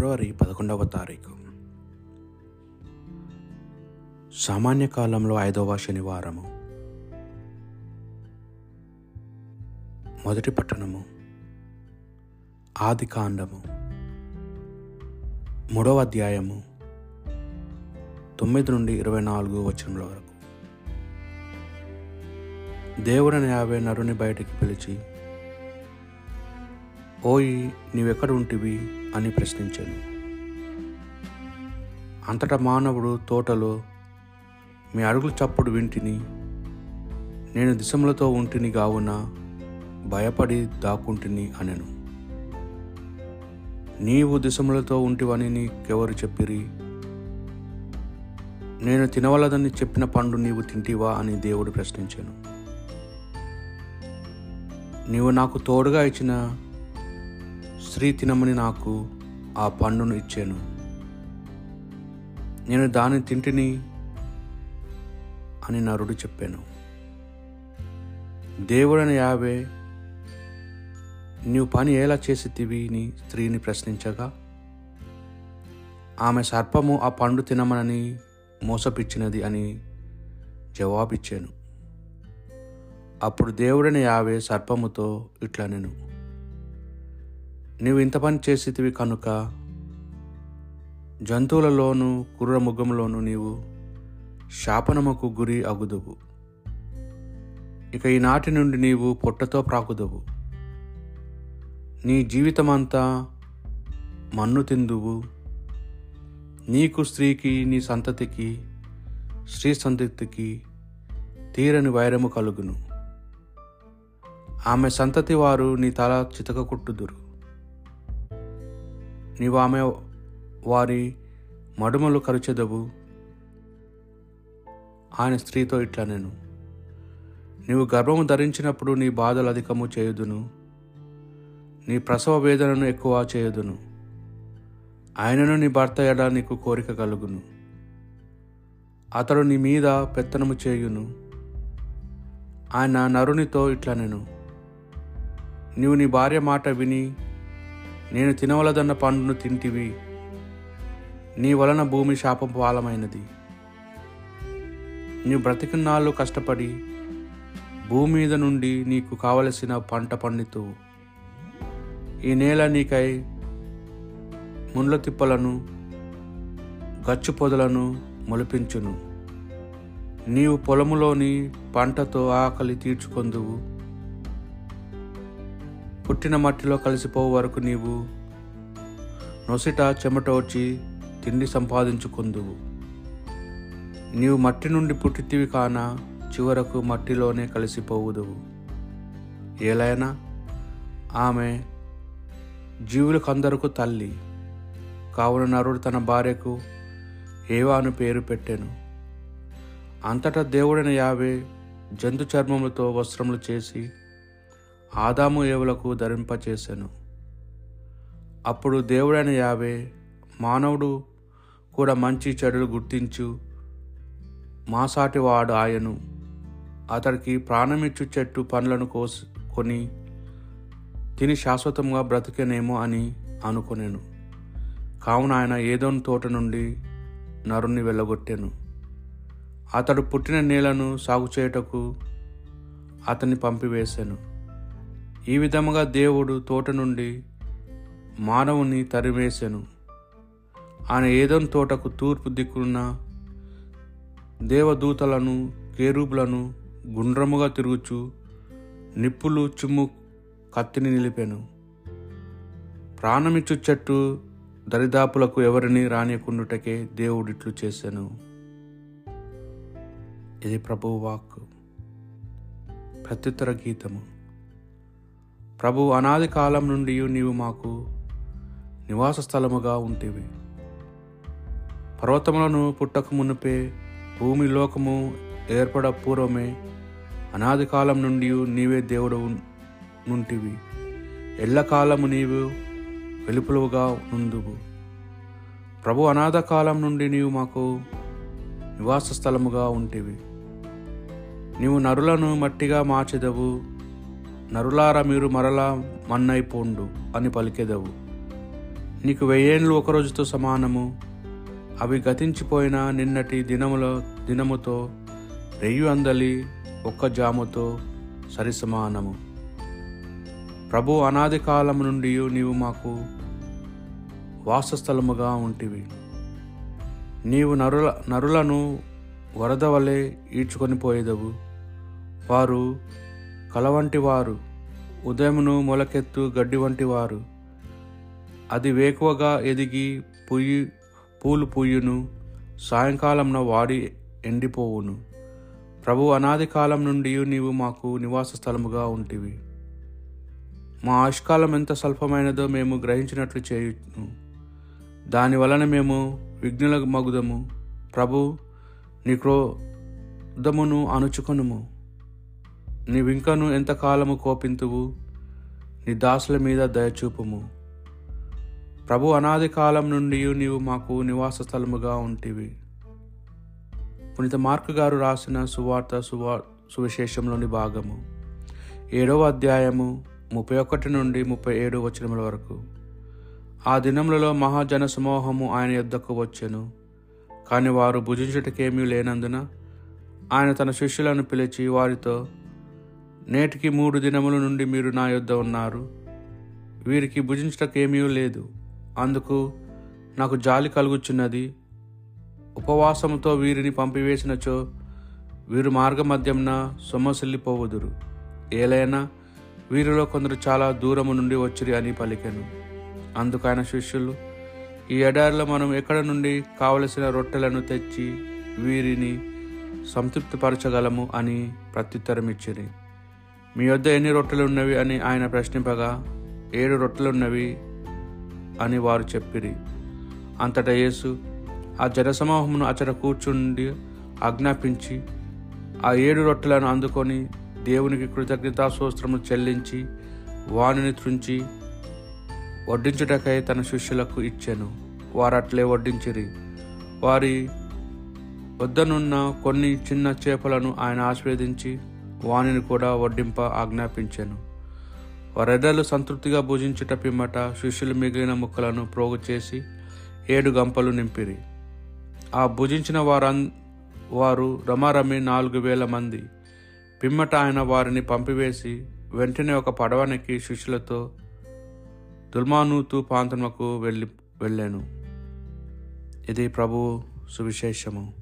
ఫిబ్రవరి పదకొండవ తారీఖు. సామాన్య కాలంలో ఐదవ శనివారము. మొదటి పట్టణము. ఆది కాండము. మూడవ అధ్యాయము. తొమ్మిది నుండి ఇరవై నాలుగు వచనముల వరకు. దేవుడని యాభై నరుని బయటికి పిలిచి ఓయ్ నీవెక్కడ ఉంటివి అని ప్రశ్నించాను. అంతటా మానవుడు తోటలో మీ అడుగుల చప్పుడు వింటిని నేను దిశములతో ఉంటిని గావున భయపడి దాక్కుంటిని అనెను. నీవు దిశములతో ఉంటివని నీకెవరు చెప్పిరి? నేను తినవలదని చెప్పిన పండు నీవు తింటివా? అని దేవుడు ప్రశ్నించాను. నీవు నాకు తోడుగా ఇచ్చిన స్త్రీ తినమని నాకు ఆ పండును ఇచ్చాను. నేను దాన్ని తింటిని అని నరుడు చెప్పాను. దేవుడని యావే నీవు పని ఎలా చేసితివి? తివిని స్త్రీని ప్రశ్నించగా ఆమె సర్పము ఆ పండు తినమనని మోసపిచ్చినది అని జవాబిచ్చాను. అప్పుడు దేవుడని యావే సర్పముతో ఇట్లా నేను నీవు ఇంత పని చేసితివి కనుక. జంతువులలోనూ కుర్ర నీవు శాపనముకు గురి అగుదువు. ఇక ఈనాటి నుండి నీవు పొట్టతో ప్రాకుదువు. నీ జీవితమంతా మన్ను తిందువు. నీకు స్త్రీకి నీ సంతతికి స్త్రీ సంతతికి తీరని వైరము కలుగును. ఆమె సంతతి వారు నీ తల చితక కొట్టుదురు నీవు ఆమె వారి మడుమలు కరుచెదవు. ఆయన స్త్రీతో ఇట్లా నేను నీవు గర్భము ధరించినప్పుడు నీ బాధలు అధికము చేయుదును. నీ ప్రసవ వేదనను ఎక్కువ చేయుదును. ఆయనను నీ భర్త ఎడ నీకు కోరిక కలుగును. అతడు నీ మీద పెత్తనము చేయును. ఆయన నరునితో ఇట్లా నేను నీవు నీ భార్య మాట విని నేను తినవలదన్న పండును తింటివి. నీ వలన భూమి శాపం పాలమైనది. నీ బ్రతికినాళ్ళు కష్టపడి భూమి మీద నుండి నీకు కావలసిన పంట పండితూ. ఈ నేల నీకై ముండ్ల తిప్పలను గచ్చు పొదలను మొలిపించును. నీవు పొలములోని పంటతో ఆకలి తీర్చుకొందువు. పుట్టిన మట్టిలో కలిసిపోవు వరకు నీవు. నొసిట చెమటోడ్చి తిండి సంపాదించుకుందువు. నీవు మట్టి నుండి పుట్టితివి కాన చివరకు మట్టిలోనే కలిసిపోవుదువు. ఏలైనా ఆమె జీవులకందరకు తల్లి. కావున నరుడు తన భార్యకు ఏవాను పేరు పెట్టాను. అంతటా దేవుడైన యావే జంతు చర్మములతో వస్త్రములు చేసి ఆదాము ఏవులకు ధరింపచేశాను అప్పుడు దేవుడైన యావే మానవుడు కూడా మంచి చెడులు గుర్తించు మాసాటివాడు ఆయను. అతడికి ప్రాణమిచ్చు చెట్టు పండ్లను కోసి కొని తిని శాశ్వతంగా బ్రతికేనేమో అని అనుకునేను. కావున ఆయన ఏదోని తోట నుండి నరుణ్ణి వెళ్ళగొట్టాను. అతడు పుట్టిన నేలను సాగు చేయుటకు అతన్ని పంపివేశాను ఈ విధముగా దేవుడు తోట నుండి మానవుని తరిమేసెను. ఆయన ఏదోని తోటకు తూర్పు దిక్కున్న దేవదూతలను కేరూపులను గుండ్రముగా తిరుగుచు నిప్పులు చుమ్ము కత్తిని నిలిపాను. ప్రాణమిచ్చు చెట్టు దరిదాపులకు ఎవరిని రానియకుండుటకే దేవుడిట్లు చేశాను ఇది ప్రభువాక్ ప్రత్యుత్తర గీతము. ప్రభు అనాది కాలం నుండి నీవు మాకు నివాస స్థలముగా ఉంటివి. పర్వతములను పుట్టక మునుపే భూమి లోకము ఏర్పడ పూర్వమే అనాది కాలం నుండి నీవే దేవుడు నుంటివి. ఎల్లకాలము నీవు వెలుపులుగా నుందువు. ప్రభు అనాథ కాలం నుండి నీవు మాకు నివాస స్థలముగా ఉంటివి. నీవు నరులను మట్టిగా మార్చెదవు. నరులార మీరు మరలా మన్నైపోండు అని పలికెదవు. నీకు వెయ్యేండ్లు ఒక రోజుతో సమానము. అవి గతించిపోయిన నిన్నటి దినముల దినముతో రెయ్యు అందలి ఒక్క జాముతో సరిసమానము ప్రభు అనాది కాలము నుండి నీవు మాకు వాసస్థలముగా ఉంటివి. నీవు నరుల నరులను వరద వలె ఈడ్చుకొని పోయేదవు. వారు కలవంటి వారు ఉదయమును మొలకెత్తు గడ్డి వంటి వారు అది వేకువగా ఎదిగి పుయ్యి పూలు పుయ్యును సాయంకాలంన వాడి ఎండిపోవును. ప్రభు అనాది కాలం నుండి నీవు మాకు నివాస స్థలముగా ఉంటివి. మా ఆయుష్కాలం ఎంత స్వల్పమైనదో మేము గ్రహించినట్లు చేయును. దాని వలన మేము విఘ్నుల మగుదము ప్రభు నీ క్రోధమును అణుచుకొనుము. నీవింకను ఎంతకాలము కోపింతువు? నీ దాసుల మీద దయచూపుము. ప్రభు అనాది కాలం నుండి నీవు మాకు నివాస స్థలముగా ఉంటివి. పునిత మార్కు గారు రాసిన సువార్త సువా సువిశేషంలోని భాగము. ఏడవ అధ్యాయము ముప్పై ఒకటి నుండి ముప్పై ఏడు వచనముల వరకు. ఆ దినములలో మహాజన సమూహము ఆయన యొద్దకు వచ్చెను. కానీ వారు భుజించుటకేమీ లేనందున ఆయన తన శిష్యులను పిలిచి వారితో నేటికి మూడు దినముల నుండి మీరు నా యొద్ద ఉన్నారు. వీరికి భుజించటకేమీ లేదు. అందుకు నాకు జాలి కలుగుచున్నది. ఉపవాసముతో వీరిని పంపివేసినచో వీరు మార్గమధ్యంన సొమ్మసిల్లిపోవుదురు. ఏలైనా వీరిలో కొందరు చాలా దూరము నుండి వచ్చిరి అని పలికెను. అందుకైన ఆయన శిష్యులు ఈ ఎడారిలో మనం ఎక్కడ నుండి కావలసిన రొట్టెలను తెచ్చి వీరిని సంతృప్తిపరచగలము అని ప్రత్యుత్తరమిచ్చిరి. మీ వద్ద ఎన్ని రొట్టెలు ఉన్నవి అని ఆయన ప్రశ్నింపగా ఏడు రొట్టెలున్నవి అని వారు చెప్పిరి. అంతటా యేసు ఆ జనసమూహమును అచట కూర్చుండి ఆజ్ఞాపించి ఆ ఏడు రొట్టెలను అందుకొని దేవునికి కృతజ్ఞతాసూత్రము చెల్లించి వాణిని త్రుంచి వడ్డించుటకై తన శిష్యులకు ఇచ్చెను. వారు అట్లే వడ్డించిరి. వారి వద్దనున్న కొన్ని చిన్న చేపలను ఆయన ఆస్వాదించి వానిని కూడా వడ్డింప ఆజ్ఞాపించాను. వారెడ్డలు సంతృప్తిగా భుజించుట పిమ్మట శిష్యులు మిగిలిన ముక్కలను ప్రోగు చేసి ఏడు గంపలు నింపిరి. ఆ భుజించిన వారన్ వారు రమారమి నాలుగు వేల మంది. పిమ్మట ఆయన వారిని పంపివేసి వెంటనే ఒక పడవనికి శిష్యులతో దుల్మానూతు ప్రాంతములకు వెళ్ళి వెళ్ళాను. ఇది ప్రభు సువిశేషము.